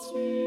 see